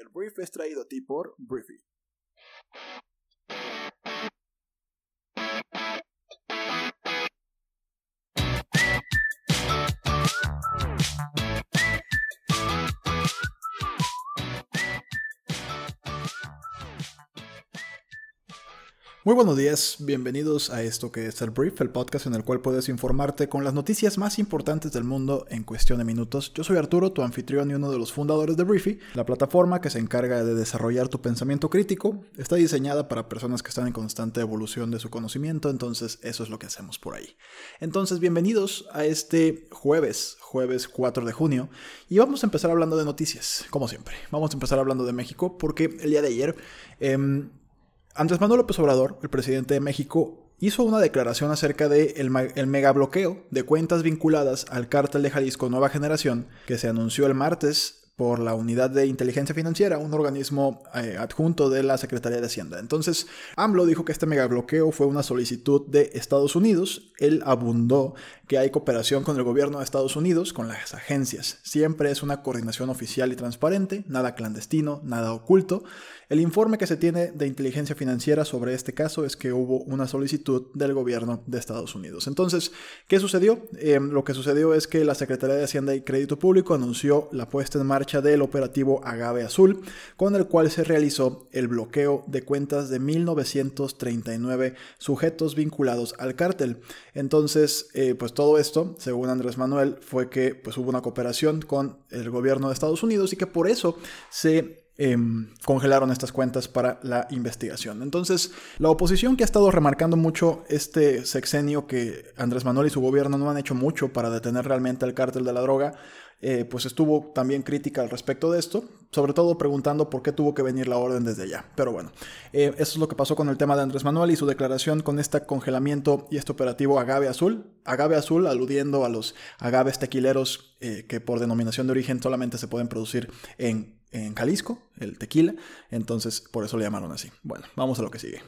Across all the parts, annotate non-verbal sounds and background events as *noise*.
El brief es traído a ti por Briefy. Muy buenos días, bienvenidos a esto que es el Brief, el podcast en el cual puedes informarte con las noticias más importantes del mundo en cuestión de minutos. Yo soy Arturo, tu anfitrión y uno de los fundadores de Briefy, la plataforma que se encarga de desarrollar tu pensamiento crítico. Está diseñada para personas que están en constante evolución de su conocimiento, entonces eso es lo que hacemos por ahí. Entonces, bienvenidos a este jueves, jueves 4 de junio, y vamos a empezar hablando de noticias, como siempre. Vamos a empezar hablando de México porque el día de ayer... Eh, Andrés Manuel López Obrador, el presidente de México, hizo una declaración acerca del de el megabloqueo de cuentas vinculadas al cártel de Jalisco Nueva Generación que se anunció el martes por la Unidad de Inteligencia Financiera, un organismo eh, adjunto de la Secretaría de Hacienda. Entonces, AMLO dijo que este megabloqueo fue una solicitud de Estados Unidos. Él abundó que hay cooperación con el gobierno de Estados Unidos, con las agencias. Siempre es una coordinación oficial y transparente, nada clandestino, nada oculto. El informe que se tiene de inteligencia financiera sobre este caso es que hubo una solicitud del gobierno de Estados Unidos. Entonces, ¿qué sucedió? Em, lo que sucedió es que la Secretaría de Hacienda y Crédito Público anunció la puesta en marcha del operativo Agave Azul, con el cual se realizó el bloqueo de cuentas de 1939 sujetos vinculados al cártel. Entonces, eh, pues todo esto, según Andrés Manuel, fue que pues hubo una cooperación con el gobierno de Estados Unidos y que por eso se Em, congelaron estas cuentas para la investigación. Entonces, la oposición que ha estado remarcando mucho este sexenio que Andrés Manuel y su gobierno no han hecho mucho para detener realmente el cártel de la droga, eh, pues estuvo también crítica al respecto de esto, sobre todo preguntando por qué tuvo que venir la orden desde allá. Pero bueno, eh, eso es lo que pasó con el tema de Andrés Manuel y su declaración con este congelamiento y este operativo Agave Azul. Agave Azul aludiendo a los agaves tequileros eh, que por denominación de origen solamente se pueden producir en en Jalisco, el tequila, entonces por eso le llamaron así. Bueno, vamos a lo que sigue.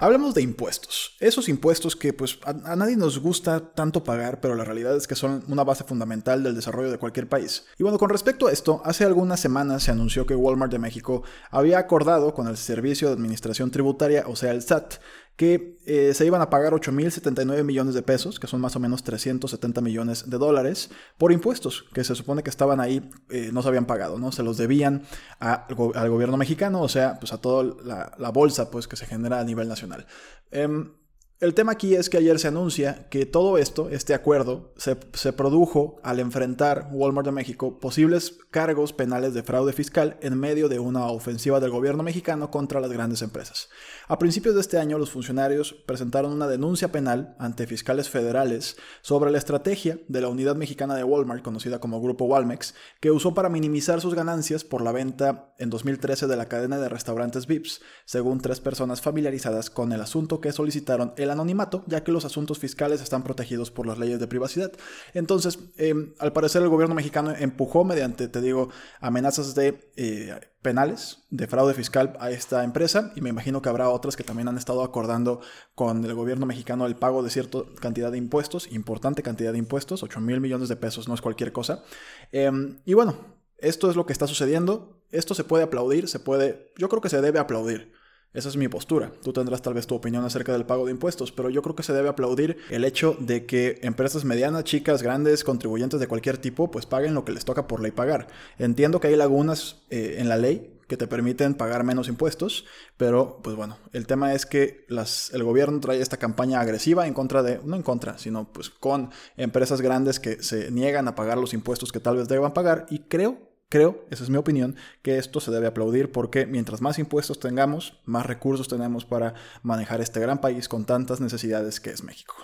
Hablemos de impuestos. Esos impuestos que pues a, nadie nos gusta tanto pagar, pero la realidad es que son una base fundamental del desarrollo de cualquier país. Y bueno, con respecto a esto, hace algunas semanas se anunció que Walmart de México había acordado con el Servicio de Administración Tributaria, o sea, el SAT, que eh, se iban a pagar 8.079 millones de pesos, que son más o menos 370 millones de dólares, por impuestos, que se supone que estaban ahí, eh, no se habían pagado, ¿no? Se los debían al gobierno mexicano, o sea, pues a toda la, bolsa pues, que se genera a nivel nacional. Em, el tema aquí es que ayer se anuncia que todo esto, este acuerdo, se, produjo al enfrentar Walmart de México posibles cargos penales de fraude fiscal en medio de una ofensiva del gobierno mexicano contra las grandes empresas. A principios de este año, los funcionarios presentaron una denuncia penal ante fiscales federales sobre la estrategia de la unidad mexicana de Walmart, conocida como Grupo Walmex, que usó para minimizar sus ganancias por la venta en 2013 de la cadena de restaurantes VIPS, según tres personas familiarizadas con el asunto que solicitaron el anonimato, ya que los asuntos fiscales están protegidos por las leyes de privacidad. Entonces, em, al parecer el gobierno mexicano empujó mediante, te digo, amenazas de eh, penales de fraude fiscal a esta empresa y me imagino que habrá otras que también han estado acordando con el gobierno mexicano el pago de cierta cantidad de impuestos, importante cantidad de impuestos, 8 mil millones de pesos, no es cualquier cosa. Em, y bueno, esto es lo que está sucediendo, esto se puede aplaudir, se puede, yo creo que se debe aplaudir. Esa es mi postura. Tú tendrás tal vez tu opinión acerca del pago de impuestos, pero yo creo que se debe aplaudir el hecho de que empresas medianas, chicas, grandes, contribuyentes de cualquier tipo, pues paguen lo que les toca por ley pagar. Entiendo que hay lagunas eh, en la ley que te permiten pagar menos impuestos, pero pues bueno, el tema es que el gobierno trae esta campaña agresiva en contra de, no en contra, sino pues con empresas grandes que se niegan a pagar los impuestos que tal vez deban pagar y creo Creo, esa es mi opinión, que esto se debe aplaudir porque mientras más impuestos tengamos, más recursos tenemos para manejar este gran país con tantas necesidades que es México.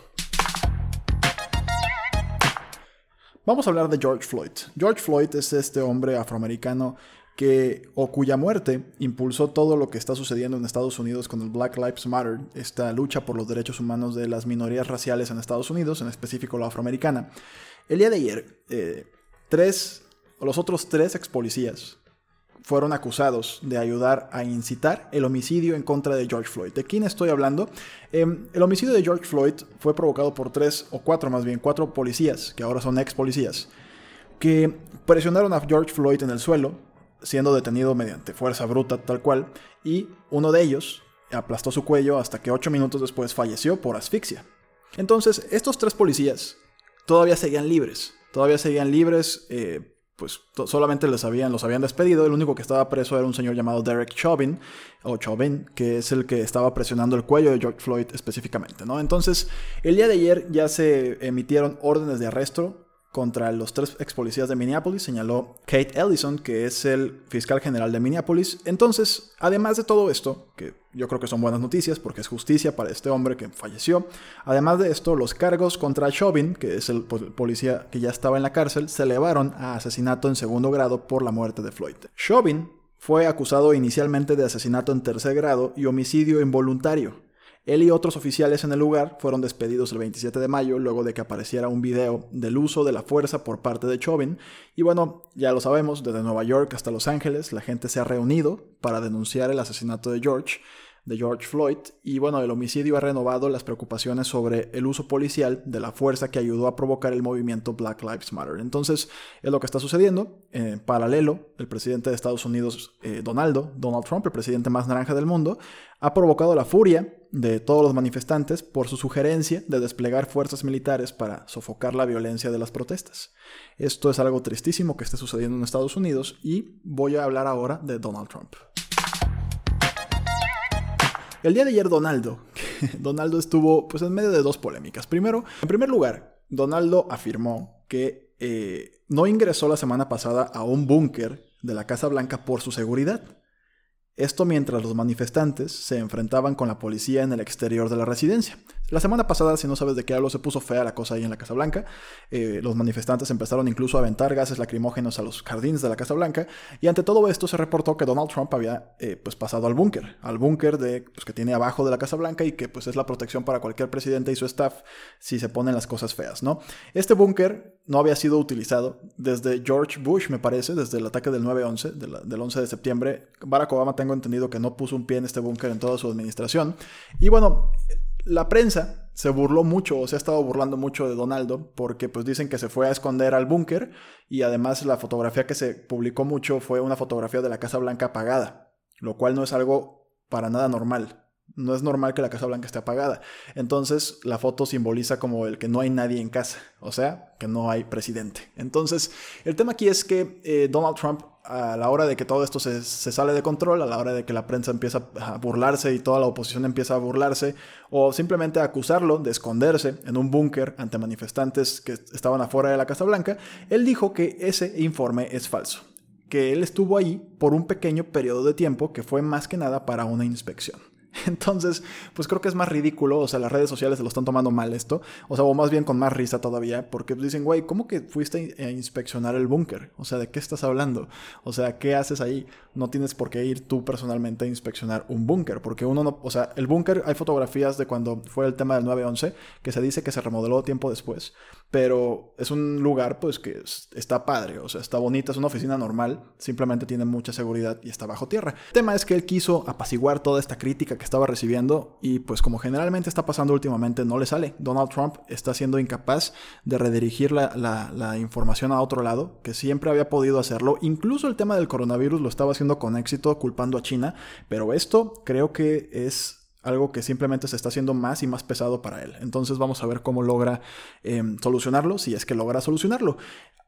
Vamos a hablar de George Floyd. George Floyd es este hombre afroamericano que o cuya muerte impulsó todo lo que está sucediendo en Estados Unidos con el Black Lives Matter, esta lucha por los derechos humanos de las minorías raciales en Estados Unidos, en específico la afroamericana. El día de ayer, eh, tres los otros tres ex policías fueron acusados de ayudar a incitar el homicidio en contra de George Floyd. ¿De quién estoy hablando? Em, el homicidio de George Floyd fue provocado por tres, o cuatro más bien, cuatro policías, que ahora son ex policías, que presionaron a George Floyd en el suelo, siendo detenido mediante fuerza bruta tal cual, y uno de ellos aplastó su cuello hasta que ocho minutos después falleció por asfixia. Entonces, estos tres policías todavía seguían libres, todavía seguían libres, eh, pues solamente habían, los habían despedido, el único que estaba preso era un señor llamado Derek Chauvin, o Chauvin, que es el que estaba presionando el cuello de George Floyd específicamente, ¿no? Entonces, el día de ayer ya se emitieron órdenes de arresto contra los tres ex policías de Minneapolis, señaló Kate Ellison, que es el fiscal general de Minneapolis. Entonces, además de todo esto, que yo creo que son buenas noticias porque es justicia para este hombre que falleció, además de esto, los cargos contra Chauvin, que es el policía que ya estaba en la cárcel, se elevaron a asesinato en segundo grado por la muerte de Floyd. Chauvin fue acusado inicialmente de asesinato en tercer grado y homicidio involuntario. Él y otros oficiales en el lugar fueron despedidos el 27 de mayo luego de que apareciera un video del uso de la fuerza por parte de Chauvin. Y bueno, ya lo sabemos, desde Nueva York hasta Los Ángeles la gente se ha reunido para denunciar el asesinato de George de George Floyd y bueno, el homicidio ha renovado las preocupaciones sobre el uso policial de la fuerza que ayudó a provocar el movimiento Black Lives Matter. Entonces, es lo que está sucediendo. En paralelo, el presidente de Estados Unidos, eh, Donaldo, Donald Trump, el presidente más naranja del mundo, ha provocado la furia de todos los manifestantes por su sugerencia de desplegar fuerzas militares para sofocar la violencia de las protestas. Esto es algo tristísimo que esté sucediendo en Estados Unidos y voy a hablar ahora de Donald Trump. El día de ayer *laughs* Donaldo, estuvo pues en medio de dos polémicas. Primero, en primer lugar, Donaldo afirmó que eh, no ingresó la semana pasada a un búnker de la Casa Blanca por su seguridad. Esto mientras los manifestantes se enfrentaban con la policía en el exterior de la residencia. La semana pasada, si no sabes de qué hablo, se puso fea la cosa ahí en la Casa Blanca. Eh, los manifestantes empezaron incluso a aventar gases lacrimógenos a los jardines de la Casa Blanca. Y ante todo esto se reportó que Donald Trump había eh, pues pasado al búnker, al búnker de pues, que tiene abajo de la Casa Blanca y que pues es la protección para cualquier presidente y su staff si se ponen las cosas feas, ¿no? Este búnker no había sido utilizado desde George Bush, me parece, desde el ataque del 9-11, del 11 de septiembre. Barack Obama tengo entendido que no puso un pie en este búnker en toda su administración. Y bueno, la prensa se burló mucho o se ha estado burlando mucho de Donaldo porque pues dicen que se fue a esconder al búnker y además la fotografía que se publicó mucho fue una fotografía de la Casa Blanca apagada, lo cual no es algo para nada normal. No es normal que la Casa Blanca esté apagada. Entonces la foto simboliza como el que no hay nadie en casa, o sea, que no hay presidente. Entonces el tema aquí es que eh, Donald Trump a la hora de que todo esto se, sale de control, a la hora de que la prensa empieza a burlarse y toda la oposición empieza a burlarse, o simplemente a acusarlo de esconderse en un búnker ante manifestantes que estaban afuera de la Casa Blanca, él dijo que ese informe es falso, que él estuvo ahí por un pequeño periodo de tiempo que fue más que nada para una inspección. *laughs* Entonces, pues creo que es más ridículo, o sea, las redes sociales se lo están tomando mal esto, o sea, o más bien con más risa todavía, porque dicen, güey, ¿cómo que fuiste a inspeccionar el búnker? O sea, ¿de qué estás hablando? O sea, ¿qué haces ahí? No tienes por qué ir tú personalmente a inspeccionar un búnker, porque uno no, o sea, el búnker, hay fotografías de cuando fue el tema del 9-11, que se dice que se remodeló tiempo después, pero es un lugar, pues, que está padre, o sea, está bonita, es una oficina normal, simplemente tiene mucha seguridad y está bajo tierra. El tema es que él quiso apaciguar toda esta crítica que estaba recibiendo y pues como generalmente está pasando últimamente no le sale. Donald Trump está siendo incapaz de redirigir la, información a otro lado, que siempre había podido hacerlo. Incluso el tema del coronavirus lo estaba haciendo con éxito culpando a China, pero esto creo que es algo que simplemente se está haciendo más y más pesado para él. Entonces vamos a ver cómo logra em, solucionarlo, si es que logra solucionarlo.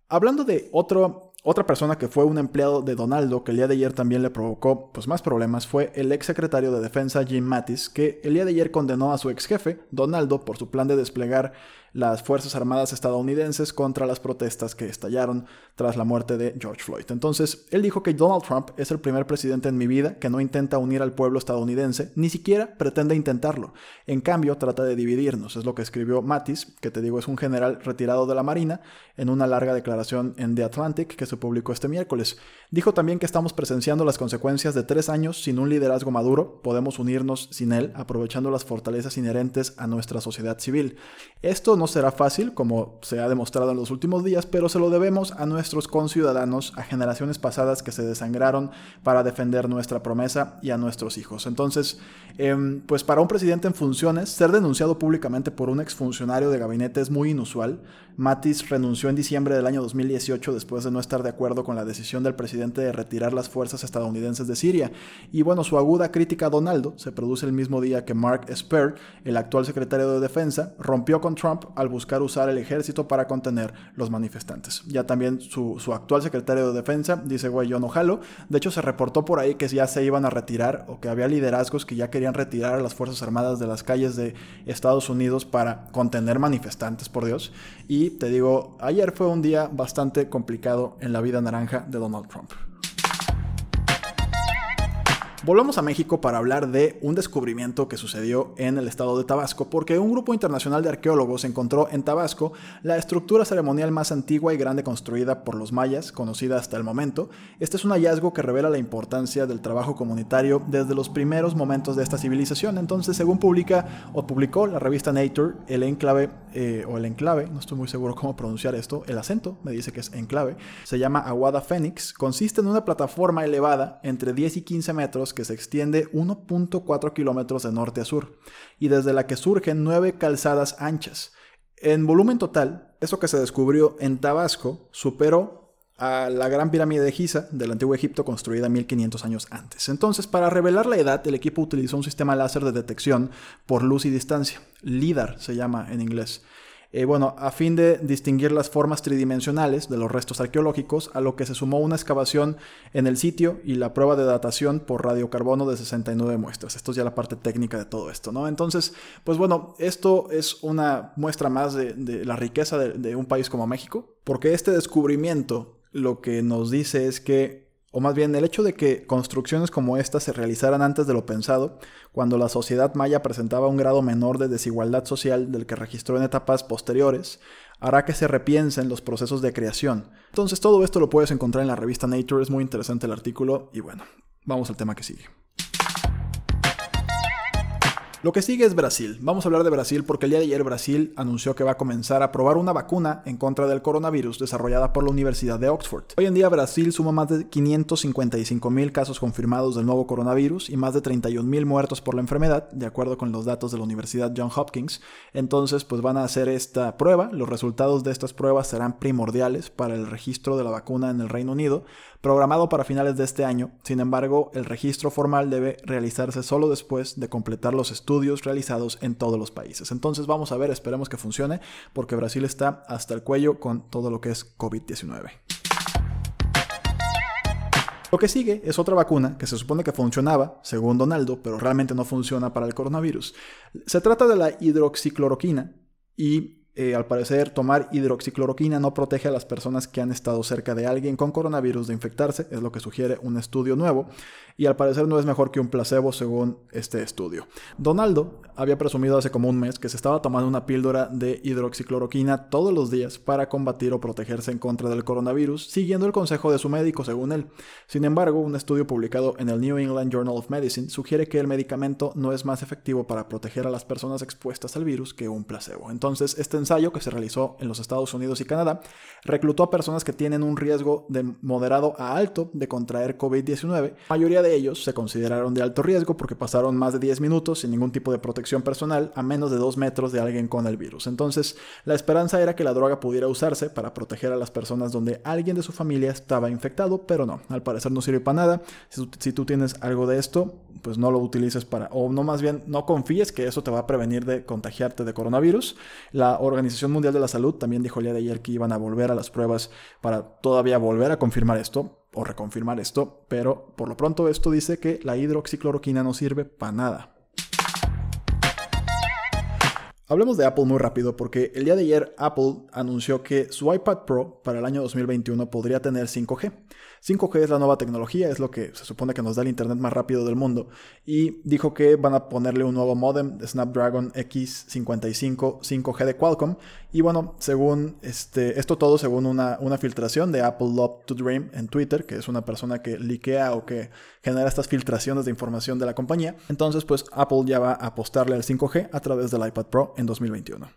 Hablando de otro otra persona que fue un empleado de Donaldo que el día de ayer también le provocó pues, más problemas fue el ex secretario de Defensa Jim Mattis, que el día de ayer condenó a su ex jefe, Donaldo, por su plan de desplegar las Fuerzas Armadas estadounidenses contra las protestas que estallaron tras la muerte de George Floyd. Entonces, él dijo que Donald Trump es el primer presidente en mi vida que no intenta unir al pueblo estadounidense, ni siquiera pretende intentarlo. En cambio, trata de dividirnos. Es lo que escribió Mattis, que te digo es un general retirado de la Marina, en una larga declaración en The Atlantic que se publicó este miércoles. Dijo también que estamos presenciando las consecuencias de tres años sin un liderazgo maduro, podemos unirnos sin él, aprovechando las fortalezas inherentes a nuestra sociedad civil. Esto no será fácil, como se ha demostrado en los últimos días, pero se lo debemos a nuestros conciudadanos, a generaciones pasadas que se desangraron para defender nuestra promesa y a nuestros hijos. Entonces, em, pues para un presidente en funciones, ser denunciado públicamente por un exfuncionario de gabinete es muy inusual. Mattis renunció en diciembre del año 2018 después de no estar de acuerdo con la decisión del presidente de retirar las fuerzas estadounidenses de Siria. Y bueno, su aguda crítica a Donaldo se produce el mismo día que Mark Esper, el actual secretario de Defensa, rompió con Trump al buscar usar el ejército para contener los manifestantes. Ya también su, su actual secretario de Defensa dice, güey, yo no jalo. De hecho, se reportó por ahí que ya se iban a retirar o que había liderazgos que ya querían retirar a las Fuerzas Armadas de las calles de Estados Unidos para contener manifestantes, por Dios. Y te digo, ayer fue un día bastante complicado en la vida naranja de Donald Trump. Volvemos a México para hablar de un descubrimiento que sucedió en el estado de Tabasco, porque un grupo internacional de arqueólogos encontró en Tabasco la estructura ceremonial más antigua y grande construida por los mayas, conocida hasta el momento. Este es un hallazgo que revela la importancia del trabajo comunitario desde los primeros momentos de esta civilización. Entonces, según publica o publicó la revista Nature, el enclave eh, o el enclave, no estoy muy seguro cómo pronunciar esto, el acento me dice que es enclave, se llama Aguada Fénix, consiste en una plataforma elevada entre 10 y 15 metros que se extiende 1.4 kilómetros de norte a sur y desde la que surgen nueve calzadas anchas. En volumen total, eso que se descubrió en Tabasco superó a la gran pirámide de Giza del antiguo Egipto construida 1500 años antes. Entonces, para revelar la edad, el equipo utilizó un sistema láser de detección por luz y distancia, LIDAR se llama en inglés. Eh, bueno, a fin de distinguir las formas tridimensionales de los restos arqueológicos, a lo que se sumó una excavación en el sitio y la prueba de datación por radiocarbono de 69 muestras. Esto es ya la parte técnica de todo esto, ¿no? Entonces, pues bueno, esto es una muestra más de, la riqueza de un país como México, porque este descubrimiento lo que nos dice es que o más bien el hecho de que construcciones como esta se realizaran antes de lo pensado, cuando la sociedad maya presentaba un grado menor de desigualdad social del que registró en etapas posteriores, hará que se repiensen los procesos de creación. Entonces todo esto lo puedes encontrar en la revista Nature, es muy interesante el artículo y bueno, vamos al tema que sigue. Lo que sigue es Brasil. Vamos a hablar de Brasil porque el día de ayer Brasil anunció que va a comenzar a probar una vacuna en contra del coronavirus desarrollada por la Universidad de Oxford. Hoy en día Brasil suma más de 555 mil casos confirmados del nuevo coronavirus y más de 31 mil muertos por la enfermedad, de acuerdo con los datos de la Universidad John Hopkins. Entonces, pues van a hacer esta prueba. Los resultados de estas pruebas serán primordiales para el registro de la vacuna en el Reino Unido, programado para finales de este año. Sin embargo, el registro formal debe realizarse solo después de completar los estudios realizados en todos los países. Entonces vamos a ver, esperemos que funcione, porque Brasil está hasta el cuello con todo lo que es COVID-19. Lo que sigue es otra vacuna que se supone que funcionaba, según Donaldo, pero realmente no funciona para el coronavirus. Se trata de la hidroxicloroquina y eh, al parecer, tomar hidroxicloroquina no protege a las personas que han estado cerca de alguien con coronavirus de infectarse, es lo que sugiere un estudio nuevo, y al parecer no es mejor que un placebo según este estudio. Donaldo había presumido hace como un mes que se estaba tomando una píldora de hidroxicloroquina todos los días para combatir o protegerse en contra del coronavirus, siguiendo el consejo de su médico según él. Sin embargo, un estudio publicado en el New England Journal of Medicine sugiere que el medicamento no es más efectivo para proteger a las personas expuestas al virus que un placebo. Entonces, este ensayo que se realizó en los Estados Unidos y Canadá reclutó a personas que tienen un riesgo de moderado a alto de contraer COVID-19. La mayoría de ellos se consideraron de alto riesgo porque pasaron más de 10 minutos sin ningún tipo de protección personal a menos de 2 metros de alguien con el virus. Entonces, la esperanza era que la droga pudiera usarse para proteger a las personas donde alguien de su familia estaba infectado, pero no, al parecer no sirve para nada. Si, si tú tienes algo de esto, pues no lo utilices para, o no más bien, no confíes que eso te va a prevenir de contagiarte de coronavirus. La Organización Mundial de la Salud también dijo el día de ayer que iban a volver a las pruebas para todavía volver a confirmar esto o reconfirmar esto, pero por lo pronto esto dice que la hidroxicloroquina no sirve para nada. Hablemos de Apple muy rápido porque el día de ayer Apple anunció que su iPad Pro para el año 2021 podría tener 5G. 5G es la nueva tecnología, es lo que se supone que nos da el Internet más rápido del mundo. Y dijo que van a ponerle un nuevo modem de Snapdragon X55 5G de Qualcomm. Y bueno, según este, esto todo según una, una filtración de Apple Love to Dream en Twitter, que es una persona que liquea o que genera estas filtraciones de información de la compañía. Entonces, pues Apple ya va a apostarle al 5G a través del iPad Pro en 2021.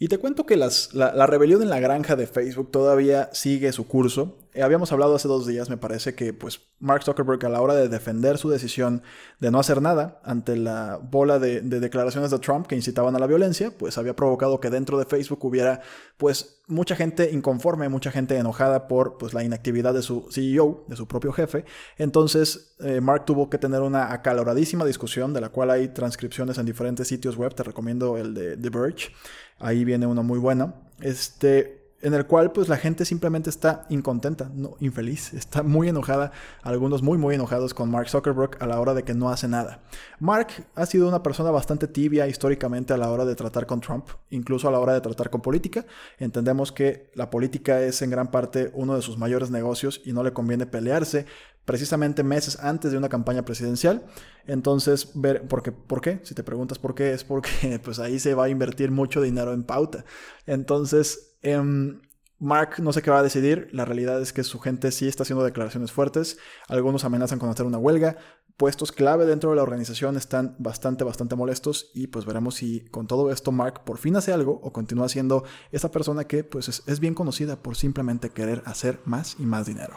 Y te cuento que la, la, rebelión en la granja de Facebook todavía sigue su curso. Eh, habíamos hablado hace dos días, me parece que pues Mark Zuckerberg a la hora de defender su decisión de no hacer nada ante la bola de, declaraciones de Trump que incitaban a la violencia, pues había provocado que dentro de Facebook hubiera pues mucha gente inconforme, mucha gente enojada por pues la inactividad de su CEO, de su propio jefe. Entonces eh, Mark tuvo que tener una acaloradísima discusión de la cual hay transcripciones en diferentes sitios web, te recomiendo el de The Verge, ahí viene uno muy bueno. Este, en el cual pues la gente simplemente está incontenta, no infeliz, está muy enojada, algunos muy muy enojados con Mark Zuckerberg a la hora de que no hace nada. Mark ha sido una persona bastante tibia históricamente a la hora de tratar con Trump, incluso a la hora de tratar con política. Entendemos que la política es en gran parte uno de sus mayores negocios y no le conviene pelearse precisamente meses antes de una campaña presidencial. Entonces, ver, ¿por qué? ¿por qué? Si te preguntas por qué, es porque *laughs* pues ahí se va a invertir mucho dinero en pauta. Entonces, Em, Mark no sé qué va a decidir, la realidad es que su gente sí está haciendo declaraciones fuertes, algunos amenazan con hacer una huelga, puestos clave dentro de la organización están bastante, bastante molestos y pues veremos si con todo esto Mark por fin hace algo o continúa siendo esa persona que pues es, es bien conocida por simplemente querer hacer más y más dinero.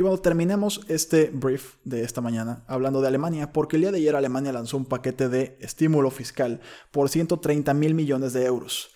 Y bueno, terminemos este brief de esta mañana hablando de Alemania, porque el día de ayer Alemania lanzó un paquete de estímulo fiscal por 130 mil millones de euros.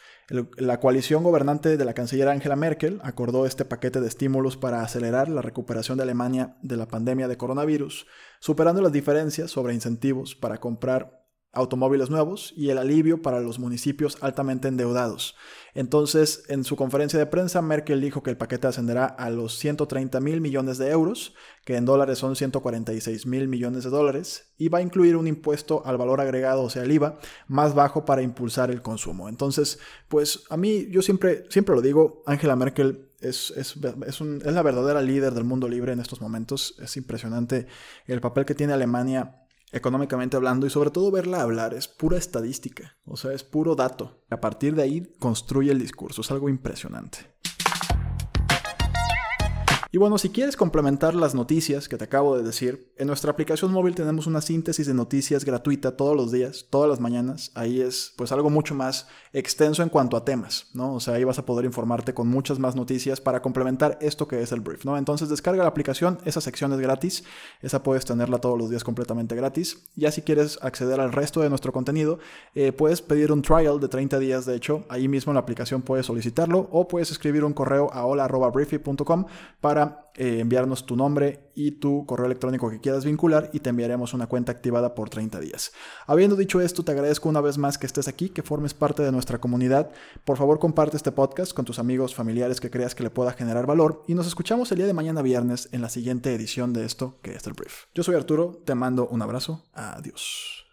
La coalición gobernante de la canciller Angela Merkel acordó este paquete de estímulos para acelerar la recuperación de Alemania de la pandemia de coronavirus, superando las diferencias sobre incentivos para comprar automóviles nuevos y el alivio para los municipios altamente endeudados. Entonces, en su conferencia de prensa, Merkel dijo que el paquete ascenderá a los 130 mil millones de euros, que en dólares son 146 mil millones de dólares, y va a incluir un impuesto al valor agregado, o sea, el IVA, más bajo para impulsar el consumo. Entonces, pues a mí, yo siempre, siempre lo digo, Angela Merkel es, es, es, es, la verdadera líder del mundo libre en estos momentos. Es impresionante el papel que tiene Alemania económicamente hablando y sobre todo verla hablar es pura estadística, o sea, es puro dato. A partir de ahí construye el discurso, es algo impresionante. Y bueno, si quieres complementar las noticias que te acabo de decir, en nuestra aplicación móvil tenemos una síntesis de noticias gratuita todos los días, todas las mañanas. Ahí es pues algo mucho más extenso en cuanto a temas, ¿no? O sea, ahí vas a poder informarte con muchas más noticias para complementar esto que es el brief, ¿no? Entonces descarga la aplicación, esa sección es gratis, esa puedes tenerla todos los días completamente gratis. Ya si quieres acceder al resto de nuestro contenido, eh, puedes pedir un trial de 30 días, de hecho, ahí mismo en la aplicación puedes solicitarlo o puedes escribir un correo a hola.briefy.com eh, enviarnos tu nombre y tu correo electrónico que quieras vincular y te enviaremos una cuenta activada por 30 días. Habiendo dicho esto, te agradezco una vez más que estés aquí, que formes parte de nuestra comunidad. Por favor, comparte este podcast con tus amigos, familiares que creas que le pueda generar valor y nos escuchamos el día de mañana viernes en la siguiente edición de esto que es el brief. Yo soy Arturo, te mando un abrazo, adiós.